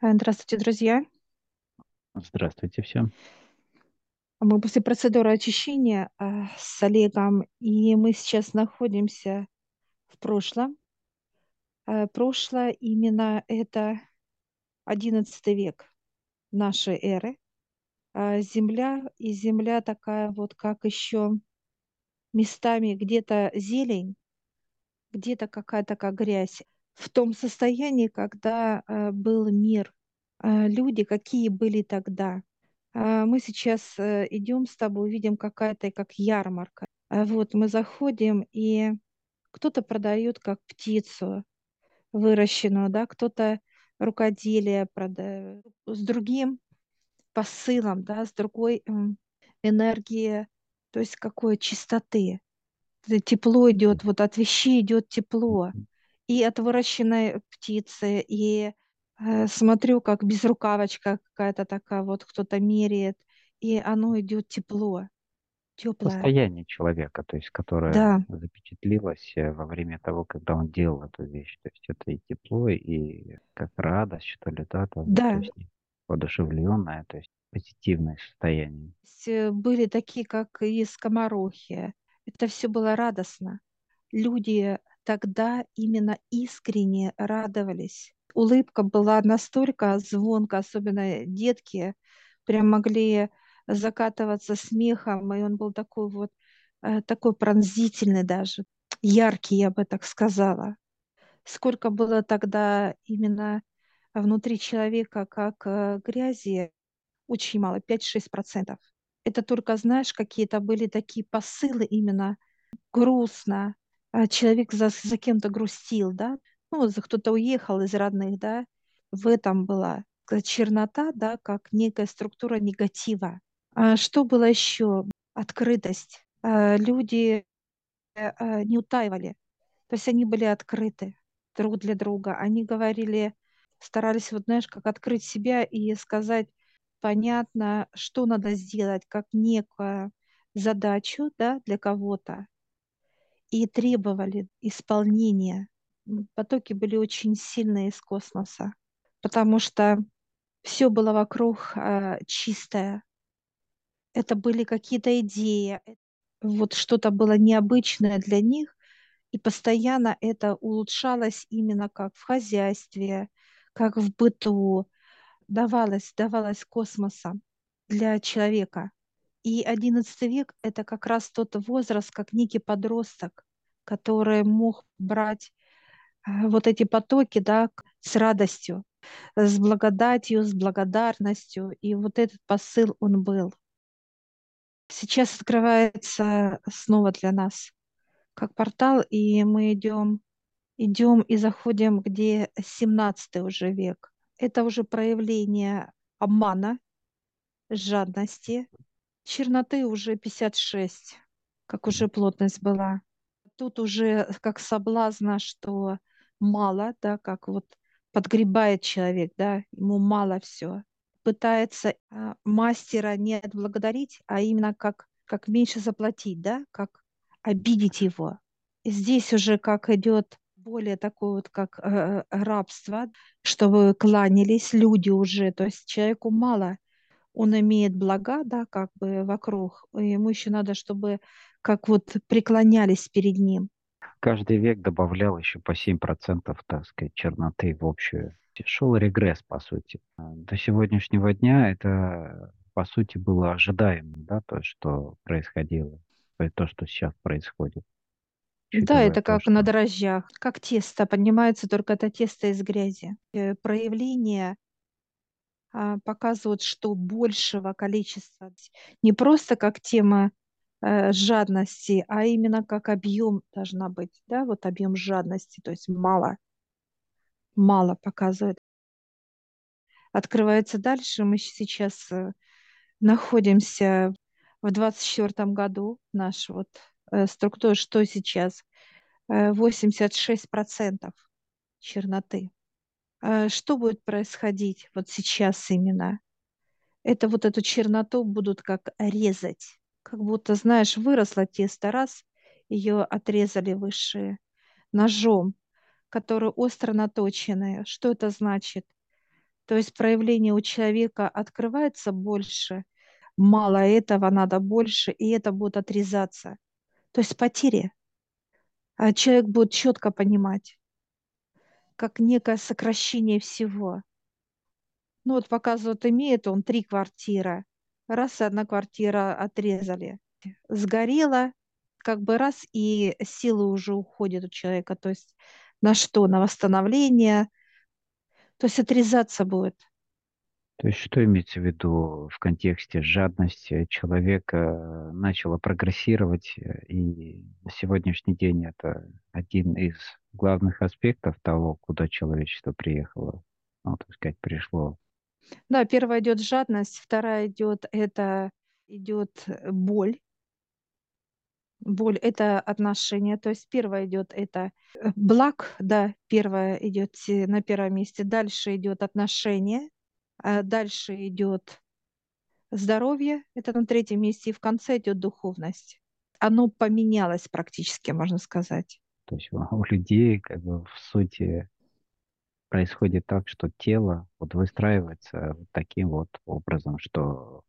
Э, Здравствуйте, друзья. Здравствуйте всем. Мы после процедуры очищения э, с Олегом, и мы сейчас находимся в прошлом. Э, Прошлое именно это одиннадцатый век нашей эры. А Земля и земля такая вот, как еще местами где-то зелень, где-то какая-то как грязь. В том состоянии, когда э, был мир, э, люди какие были тогда. А, Мы сейчас э, идем с тобой, видим какая-то как ярмарка. А Вот мы заходим, и кто-то продает как птицу выращенную, да, кто-то рукоделие продает с другим посылом, да, с другой энергией, то есть какой чистоты. Тепло идет, вот от вещей идет тепло. И от выращенной птицы, и э, смотрю, как безрукавочка какая-то такая, вот кто-то меряет, и оно идет тепло, теплое. Состояние человека, то есть, которое Да, запечатлилось э, во время того, когда он делал эту вещь. То есть это и тепло, и как радость, что ли, да, то да. есть воодушевленное, то есть позитивное состояние. Э, Были такие, как и скоморохи. Это все было радостно. Люди тогда именно искренне радовались. Улыбка была настолько звонко, особенно детки, прям могли закатываться смехом, и он был такой вот, э, такой пронзительный даже, яркий, я бы так сказала. Сколько было тогда именно внутри человека, как э, грязи, очень мало, пять-шесть процентов. Это только, знаешь, какие-то были такие посылы именно грустно, человек за, за кем-то грустил, да, ну, за кто-то уехал из родных, да, в этом была чернота, да, как некая структура негатива. А что было еще? Открытость. А, Люди э, э, не утаивали, то есть они были открыты друг для друга. Они говорили, старались, вот знаешь, как открыть себя и сказать понятно, что надо сделать, как некую задачу, да, для кого-то и требовали исполнения. Потоки были очень сильные из космоса, потому что все было вокруг а, чистое. Это были какие-то идеи, э, вот что-то было необычное для них, и постоянно это улучшалось именно как в хозяйстве, как в быту, давалось, давалось космосом для человека. И одиннадцатый век– это как раз тот возраст, как некий подросток, который мог брать а, вот эти потоки, да, с радостью, с благодатью, с благодарностью. И вот этот посыл, он был. Сейчас открывается снова для нас как портал, и мы идем, идем и заходим, где семнадцатый уже век. Это уже проявление обмана, жадности, черноты уже 56, как уже плотность была. Тут уже как соблазна, что мало, да, как вот подгребает человек, да, ему мало все. Пытается а, мастера не отблагодарить, а именно как, как меньше заплатить, да, как обидеть его. И здесь уже как идет более такое вот как э, э, рабство, чтобы кланялись люди уже, то есть человеку мало, он имеет блага, да, как бы вокруг, и ему еще надо, чтобы как вот преклонялись перед ним. Каждый век добавлял еще по 7%, так сказать, черноты в общую. Шел регресс, по сути. До сегодняшнего дня это, по сути, было ожидаемо, да, то, что происходило, то, что сейчас происходит. Да, это то, как на что дрожжах, как тесто, поднимается только это тесто из грязи. Э, Проявления а, показывают, что большего количества, не просто как тема э, жадности, а именно как объем должна быть, да, вот объем жадности, то есть мало, мало показывает. Открывается дальше, мы сейчас э, находимся в двадцать четвертом году, наш вот э, структура, что сейчас? Э, 86% черноты. Э, Что будет происходить вот сейчас именно? Это вот эту черноту будут как резать. Как будто, знаешь, выросла тесто, раз, ее отрезали выше ножом, который остро наточенный. Что это значит? То есть проявление у человека открывается больше, мало этого, надо больше, и это будет отрезаться. То есть потери. А человек будет четко понимать, как некое сокращение всего. Ну вот показывают, имеет он три квартиры. Раз, одна квартира отрезали. Сгорела, как бы раз, и силы уже уходят у человека. То есть на что? На восстановление. То есть отрезаться будет. То есть что имеется в виду в контексте жадности человека начала прогрессировать, э, и на сегодняшний день это один из главных аспектов того, куда человечество приехало, ну, так сказать, пришло. Да, первая идет жадность, вторая идет это идет боль. Боль – это отношения. То есть первое идет это э, благ, да, первое идет на первом месте. Дальше идет отношения, а дальше идет здоровье, это на третьем месте, и в конце идет духовность. Оно поменялось практически, можно сказать. То есть у людей как бы в сути происходит так, что тело вот выстраивается вот таким вот образом, что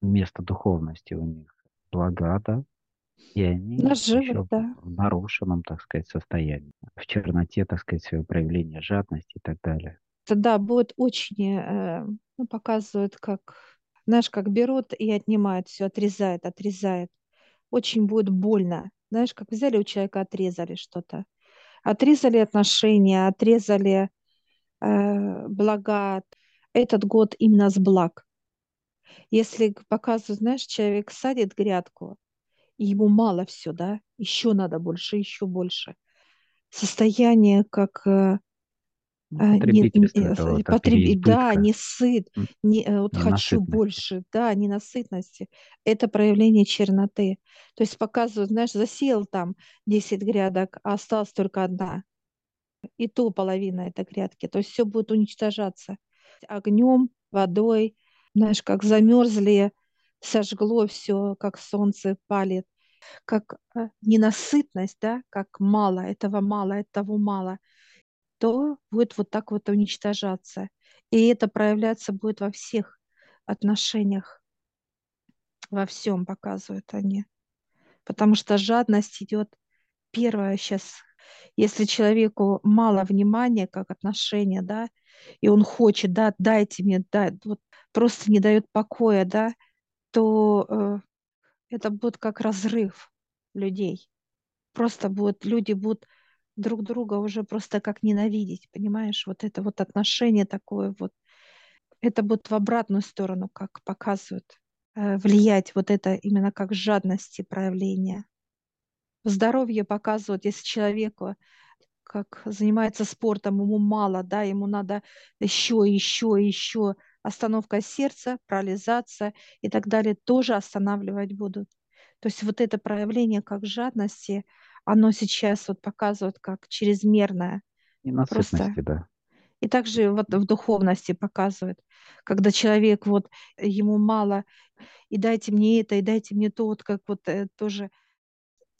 вместо духовности у них блага, да, и они Наживы, еще да. в нарушенном, так сказать, состоянии. В черноте, так сказать, свое проявление жадности и так далее. Да, будет очень, э, ну, показывают, как, знаешь, как берут и отнимают все, отрезает, отрезает. Очень будет больно. Знаешь, как взяли у человека, отрезали что-то. Отрезали отношения, отрезали э, блага. Этот год именно с благ. Если показывают, знаешь, человек садит грядку, и ему мало все, да, еще надо больше, еще больше. Состояние, как э, потребительство не, этого, с- это потреб- да, не сыт, не, э, вот хочу ненасытности. больше, да, ненасытности. Это проявление черноты. То есть показывают, знаешь, засеял там 10 грядок, а осталась только одна. И то половина этой грядки. То есть все будет уничтожаться огнем, водой, знаешь, как замерзли, сожгло все, как солнце палит, как э, ненасытность, да, как мало, этого мало, этого мало то будет вот так вот уничтожаться. И это проявляться будет во всех отношениях, во всем показывают они. Потому что жадность идет первая сейчас. Если человеку мало внимания, как отношения, да, и он хочет, да, дайте мне, да, вот просто не дает покоя, да, то э, это будет как разрыв людей. Просто будет, люди будут друг друга уже просто как ненавидеть, понимаешь? Вот это вот отношение такое вот, это будет в обратную сторону, как показывают, э, влиять вот это именно как жадности проявления. Здоровье показывают, если человеку как занимается спортом, ему мало, да, ему надо еще, еще, еще. Остановка сердца, парализация и так далее тоже останавливать будут. То есть вот это проявление как жадности, оно сейчас вот показывает как чрезмерное. Просто Ненасытности, да. и также вот в духовности показывает, когда человек вот ему мало, и дайте мне это, и дайте мне то, вот как вот э, тоже,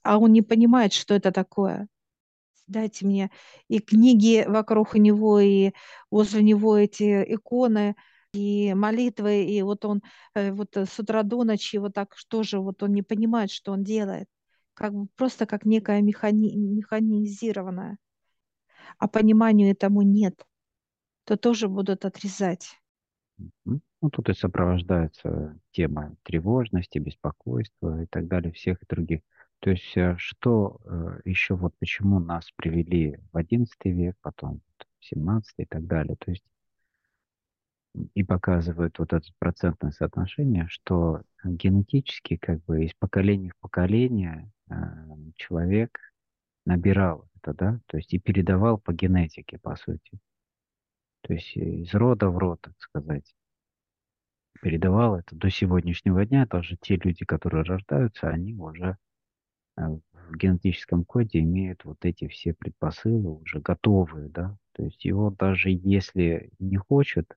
а он не понимает, что это такое. Дайте мне и книги вокруг него, и возле него эти иконы, и молитвы, и вот он э, вот э, с утра до ночи вот так что же, вот он не понимает, что он делает, как бы просто как некое механи- механизированное, а пониманию этому нет, то тоже будут отрезать. Ну, тут и сопровождается тема тревожности, беспокойства и так далее, всех других. То есть, э, что э, еще вот почему нас привели в XI век, потом в XVII и так далее. То есть, и показывают вот это процентное соотношение, что генетически как бы из поколения в поколение э, человек набирал это, да, то есть и передавал по генетике, по сути. То есть из рода в род, так сказать передавал это до сегодняшнего дня. Даже те люди, которые рождаются, они уже э, в генетическом коде имеют вот эти все предпосылы уже готовые, да. То есть его даже если не хочет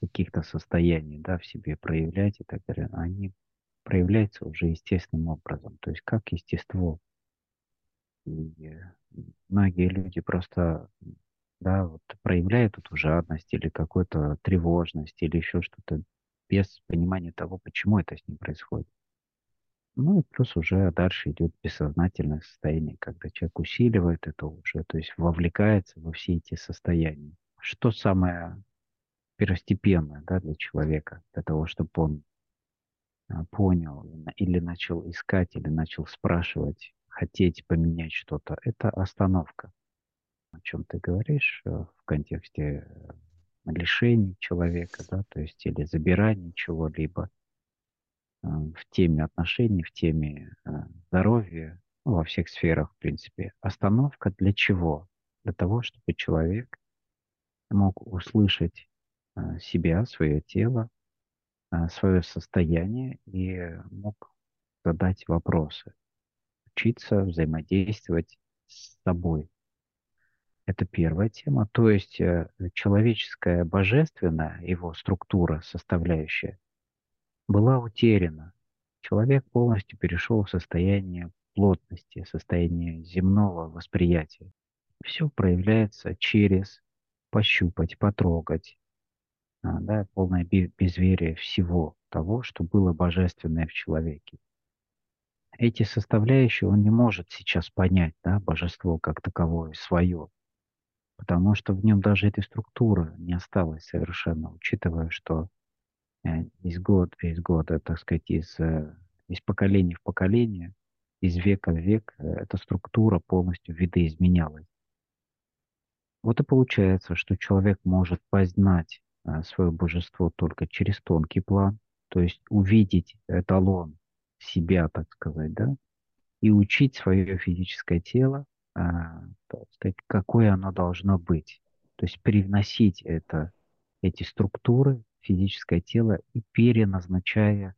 каких-то состояний, да, в себе проявлять и так далее, они проявляются уже естественным образом, то есть как естество. И многие люди просто да, вот проявляет эту жадность или какую-то тревожность или еще что-то без понимания того, почему это с ним происходит. Ну и плюс уже дальше идет бессознательное состояние, когда человек усиливает это уже, то есть вовлекается во все эти состояния. Что самое первостепенное да, для человека, для того, чтобы он а, понял или начал искать, или начал спрашивать, хотеть поменять что-то, это остановка. О чем ты говоришь э, в контексте э, лишений человека, да, то есть или забирания чего-либо – Э, в теме отношений, в теме здоровья, ну, во всех сферах, в принципе. Остановка для чего? Для того, чтобы человек мог услышать себя, свое тело, свое состояние и мог задать вопросы, учиться взаимодействовать с собой. Это первая тема. То есть человеческая божественная его структура, составляющая, была утеряна. Человек полностью перешел в состояние плотности, состояние земного восприятия. Все проявляется через пощупать, потрогать, а, да, полное безверие всего того, что было божественное в человеке. Эти составляющие он не может сейчас понять, да, божество как таковое, свое, потому что в нем даже этой структуры не осталось совершенно, учитывая, что Э, из года из года, так сказать, из, э, из поколения в поколение, из века в век э, эта структура полностью видоизменялась. Вот и получается, что человек может познать свое божество только через тонкий план, то есть увидеть эталон себя, так сказать, да, и учить свое физическое тело, так сказать, какое оно должно быть. То есть привносить это, эти структуры физическое тело и переназначая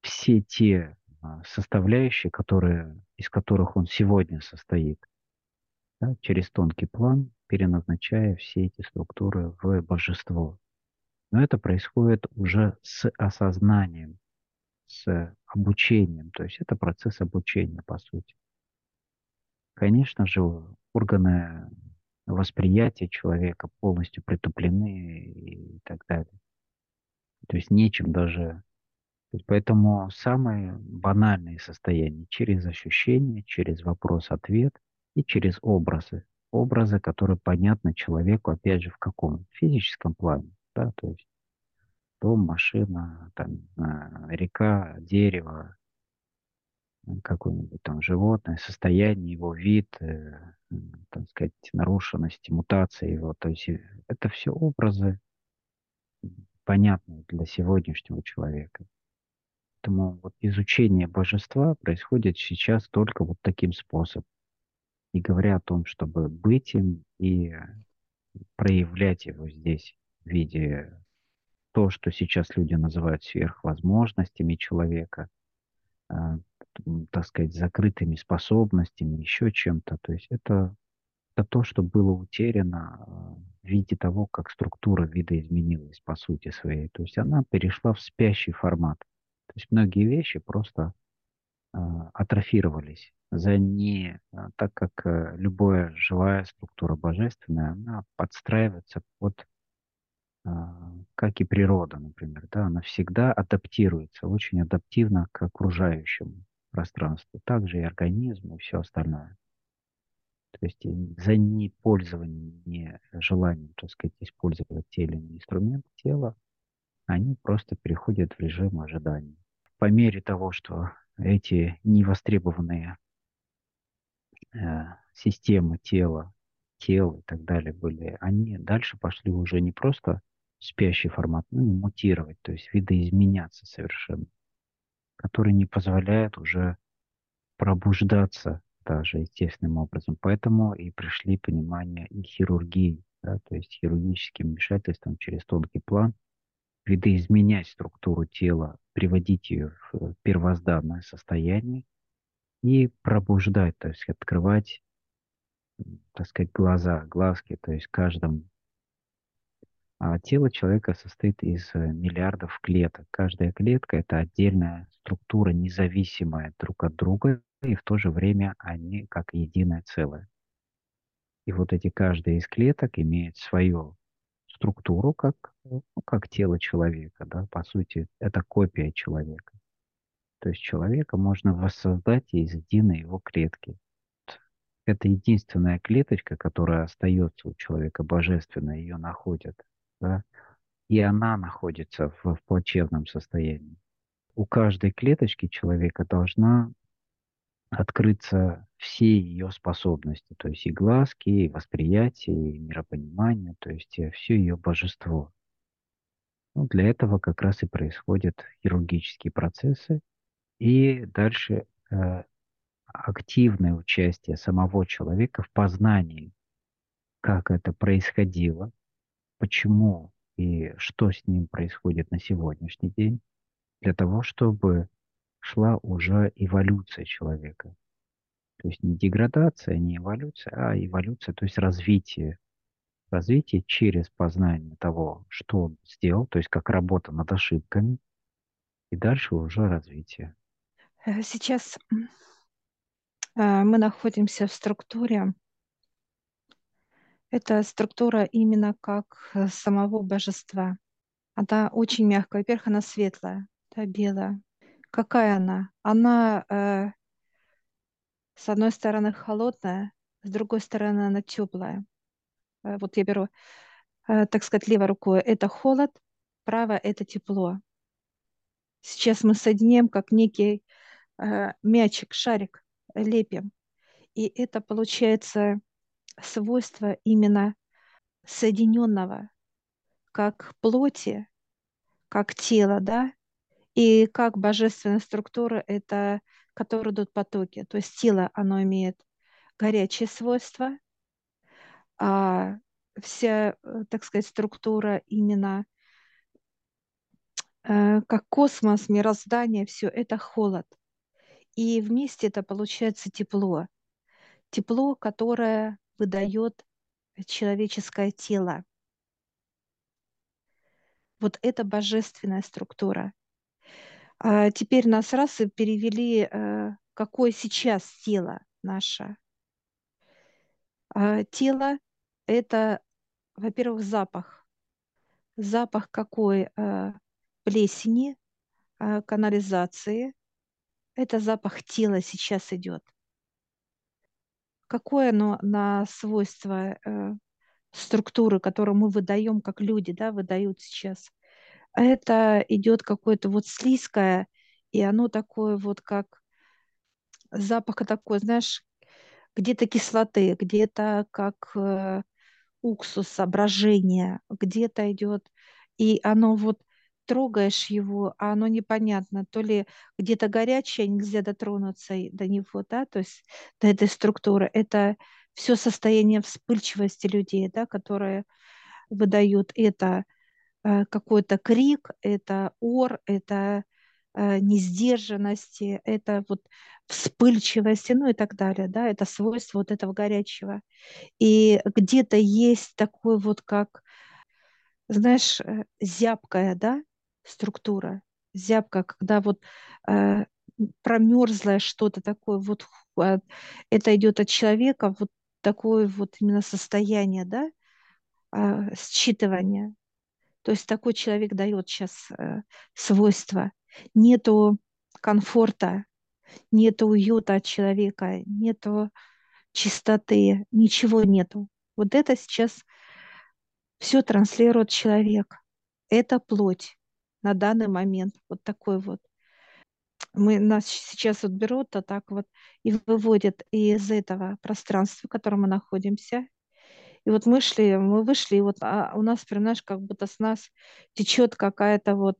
все те а, составляющие, которые, из которых он сегодня состоит, да, через тонкий план, переназначая все эти структуры в божество. Но это происходит уже с осознанием, с обучением, то есть это процесс обучения, по сути. Конечно же, органы восприятия человека полностью притуплены и так далее. То есть нечем даже... Поэтому самые банальные состояния через ощущения, через вопрос-ответ и через образы. Образы, которые понятны человеку, опять же, в каком? В физическом плане. Да? То есть дом, машина, там, река, дерево, какое-нибудь там животное, состояние его, вид, э, так сказать, нарушенности, мутации его. То есть э, это все образы, понятные для сегодняшнего человека. Поэтому вот изучение божества происходит сейчас только вот таким способом. Не говоря о том, чтобы быть им и проявлять его здесь в виде то, что сейчас люди называют сверхвозможностями человека, э, так сказать, закрытыми способностями, еще чем-то. То есть это это то, что было утеряно а, в виде того, как структура вида изменилась по сути своей. То есть она перешла в спящий формат. То есть многие вещи просто атрофировались. За не, а, так как э, любая живая структура божественная, она подстраивается под, э, как и природа, например, да, она всегда адаптируется, очень адаптивно к окружающему пространству. Также и организм и все остальное. То есть за непользованием, не желанием, так сказать, использовать те или иные инструменты тела, они просто переходят в режим ожидания. По мере того, что эти невостребованные э, системы тела, тел и так далее были, они дальше пошли уже не просто спящий формат, но и мутировать, то есть видоизменяться совершенно, который не позволяет уже пробуждаться даже естественным образом. Поэтому и пришли понимания и хирургии, да, то есть хирургическим вмешательством через тонкий план, видоизменять структуру тела, приводить ее в первозданное состояние и пробуждать, то есть открывать, так сказать, глаза, глазки, то есть каждому а тело человека состоит из э, миллиардов клеток. Каждая клетка – это отдельная структура, независимая друг от друга, и в то же время они как единое целое. И вот эти каждая из клеток имеет свою структуру, как, ну, как тело человека, да, по сути, это копия человека. То есть человека можно воссоздать из единой его клетки. Это единственная клеточка, которая остается у человека божественной, ее находят, да, и она находится в, в плачевном состоянии. У каждой клеточки человека должна открыться все ее способности, то есть и глазки, и восприятие, и миропонимание, то есть все ее божество. Ну, для этого как раз и происходят хирургические процессы, и дальше э, активное участие самого человека в познании, как это происходило, почему и что с ним происходит на сегодняшний день, для того, чтобы шла уже эволюция человека. То есть не деградация, не эволюция, а эволюция, то есть развитие. Развитие через познание того, что он сделал, то есть как работа над ошибками, и дальше уже развитие. Э, сейчас э, мы находимся в структуре. Это структура именно как э, самого божества. Она очень мягкая. Во-первых, она светлая, да, белая. Какая она? Она с одной стороны холодная, с другой стороны она теплая. Э, вот я беру, э, так сказать, левой рукой это холод, правая это тепло. Сейчас мы соединяем как некий э, мячик, шарик, лепим. И это получается свойство именно соединенного, как плоти, как тела, да, и как божественная структура, это которые идут потоки. То есть тело, оно имеет горячие свойства, а вся, э, так сказать, структура именно э, как космос, мироздание, все это холод. И вместе это получается тепло. Тепло, которое выдает человеческое тело. Вот это божественная структура. А теперь нас раз и перевели, э, какое сейчас тело наше. А тело – это, во-первых, запах. Запах какой? Э, плесени, э, канализации. Это запах тела сейчас идет. Какое оно на свойства структуры, которую мы выдаем, как люди, да, выдают сейчас? это идет какое-то вот слизкое, и оно такое вот как запаха такой, знаешь, где-то кислоты, где-то как э, уксус, брожение, где-то идет, и оно вот трогаешь его, а оно непонятно, то ли где-то горячее, нельзя дотронуться до него, да, то есть до этой структуры. Это все состояние вспыльчивости людей, да, которые выдают это Э, какой-то крик, это ор, это несдержанности, это вот вспыльчивости, ну и так далее, да, это свойство вот этого горячего. И где-то есть такой вот как, знаешь, э, зябкая, да, структура, зябкая, когда вот э, промерзлое что-то такое, вот это идет от человека, вот такое вот именно состояние, да, э, считывания. То есть такой человек дает сейчас э, свойства. Нету комфорта, нету уюта от человека, нету чистоты, ничего нету. Вот это сейчас все транслирует человек. Это плоть на данный момент. Вот такой вот. Мы нас сейчас вот берут, а так вот и выводят из этого пространства, в котором мы находимся, и вот мы шли, мы вышли, и вот а у нас, прям, как будто с нас течет какая-то вот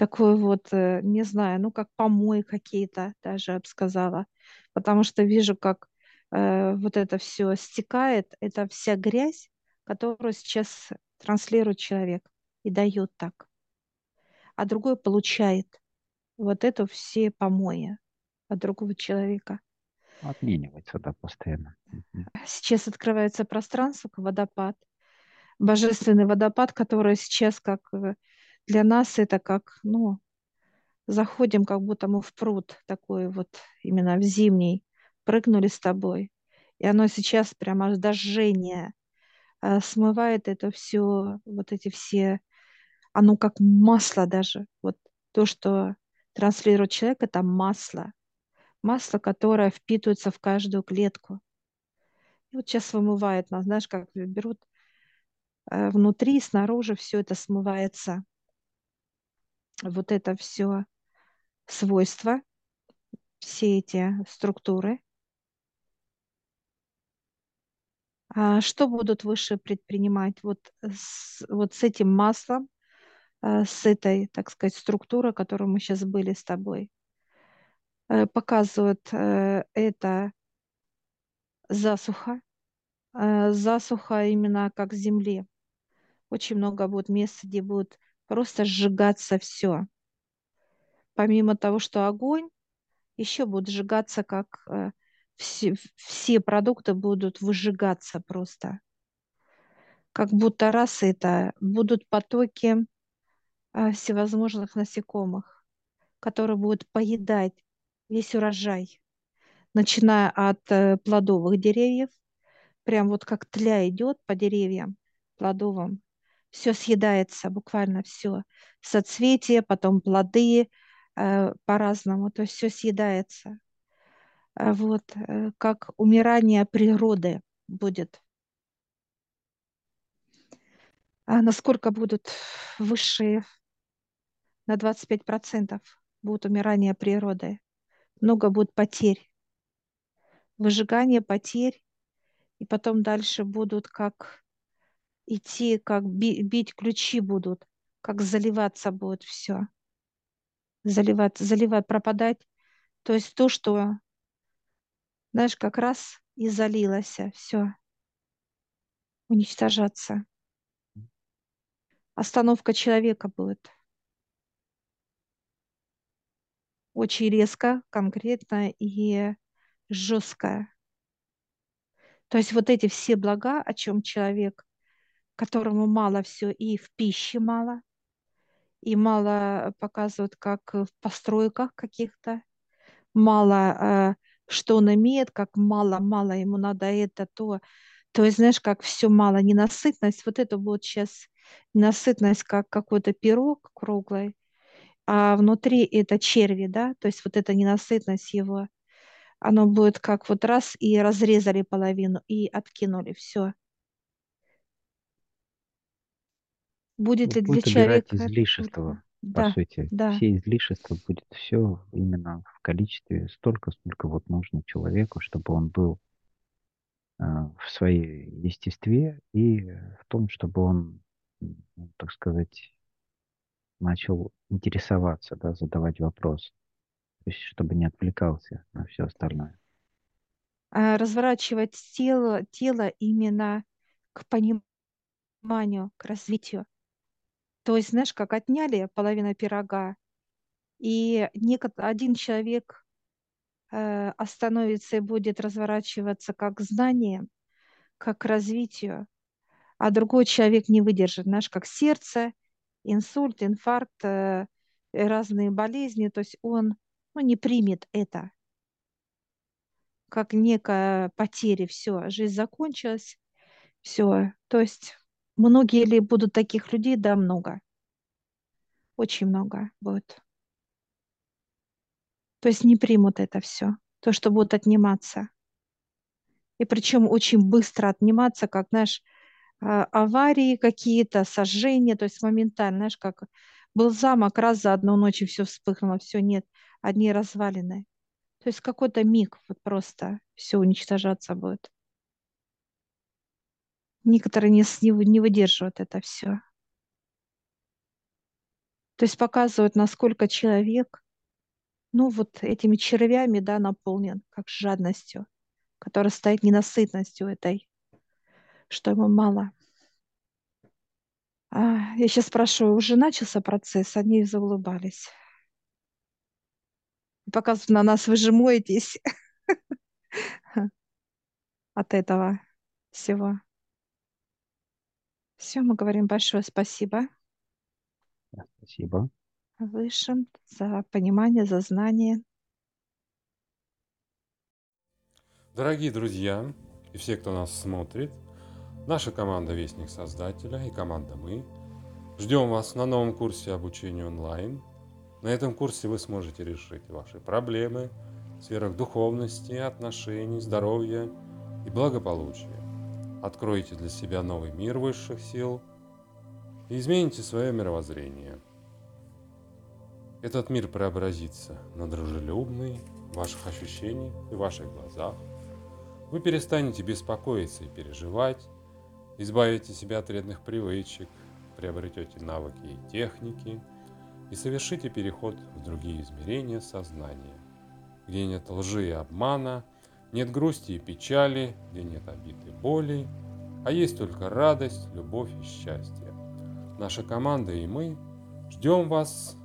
такой вот, э, не знаю, ну как помой какие-то, даже я бы сказала. Потому что вижу, как э, вот это все стекает, это вся грязь, которую сейчас транслирует человек и дает так. А другой получает вот это все помои от другого человека. Обменивается, да, постоянно. Сейчас открывается пространство, водопад, божественный водопад, который сейчас как э, для нас это как, ну, заходим, как будто мы в пруд такой вот, именно в зимний, прыгнули с тобой. И оно сейчас прямо аж до э, смывает это все, вот эти все, оно как масло даже. Вот то, что транслирует человек, это масло. Масло, которое впитывается в каждую клетку. И вот сейчас вымывает нас, знаешь, как берут э, внутри, снаружи все это смывается. Вот это все свойства, все эти структуры. А что будут выше предпринимать вот с, вот с этим маслом, э, с этой, так сказать, структурой, которую мы сейчас были с тобой? Э, показывают э, это засуха, засуха именно как земли. Очень много будет мест, где будет просто сжигаться все. Помимо того, что огонь, еще будет сжигаться, как все, все продукты будут выжигаться просто. Как будто раз это будут потоки всевозможных насекомых, которые будут поедать весь урожай, начиная от э, плодовых деревьев, прям вот как тля идет по деревьям плодовым, все съедается, буквально все. Соцветия, потом плоды э, по-разному, то есть все съедается. А вот э, как умирание природы будет. А насколько будут высшие на 25% будет умирание природы. Много будет потерь. Выжигание потерь. И потом дальше будут как идти, как би- бить ключи будут, как заливаться будет все. Заливать, заливать, пропадать. То есть то, что, знаешь, как раз и залилось все. Уничтожаться. Остановка человека будет. Очень резко, конкретно и жестко. То есть вот эти все блага, о чем человек, которому мало все и в пище мало, и мало показывают, как в постройках каких-то, мало, э, что он имеет, как мало-мало ему надо это, то. То есть, знаешь, как все мало, ненасытность, вот это будет сейчас ненасытность, как какой-то пирог круглый, а внутри это черви, да, то есть вот эта ненасытность его, оно будет как вот раз и разрезали половину и откинули, все. Будет ли для человека это излишества, польза? по Да, сути. да. Все излишества будет все именно в количестве столько, сколько вот нужно человеку, чтобы он был э, в своей естестве и в том, чтобы он, м, так сказать, начал интересоваться, да, задавать вопрос. То есть, чтобы не отвлекался на все остальное. А, разворачивать тело, тело именно к пониманию, к развитию. То есть, знаешь, как отняли половину пирога, и некот- один человек э, остановится и будет разворачиваться как к знаниям, как к развитию, а другой человек не выдержит, знаешь, как сердце, инсульт, инфаркт, э, разные болезни, то есть он ну, не примет это. Как некая потеря, все, жизнь закончилась, все. То есть многие ли будут таких людей? Да, много. Очень много будет. То есть не примут это все, то, что будут отниматься. И причем очень быстро отниматься, как, знаешь, а, аварии какие-то, сожжения, то есть моментально, знаешь, как был замок, раз за одну ночь и все вспыхнуло, все нет, одни развалины. То есть какой-то миг вот просто все уничтожаться будет. Некоторые не, не выдерживают это все. То есть показывают, насколько человек, ну вот этими червями, да, наполнен, как жадностью, которая стоит ненасытностью этой, что ему мало. А, я сейчас спрашиваю, уже начался процесс? Они заулыбались. Показывают на нас, вы же моетесь от этого всего. Все, мы говорим большое спасибо спасибо. высшим за понимание, за знание. Дорогие друзья, и все, кто нас смотрит, наша команда Вестник Создателя и команда Мы, ждем вас на новом курсе обучения онлайн. На этом курсе вы сможете решить ваши проблемы в сферах духовности, отношений, здоровья и благополучия. Откройте для себя новый мир высших сил и измените свое мировоззрение. Этот мир преобразится на дружелюбный в ваших ощущениях и ваших глазах. Вы перестанете беспокоиться и переживать, избавите себя от вредных привычек, приобретете навыки и техники и совершите переход в другие измерения сознания, где нет лжи и обмана – нет грусти и печали, где нет обид и боли, а есть только радость, любовь и счастье. Наша команда и мы ждем вас,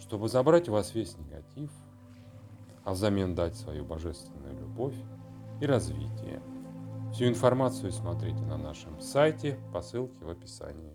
чтобы забрать у вас весь негатив, а взамен дать свою божественную любовь и развитие. Всю информацию смотрите на нашем сайте по ссылке в описании.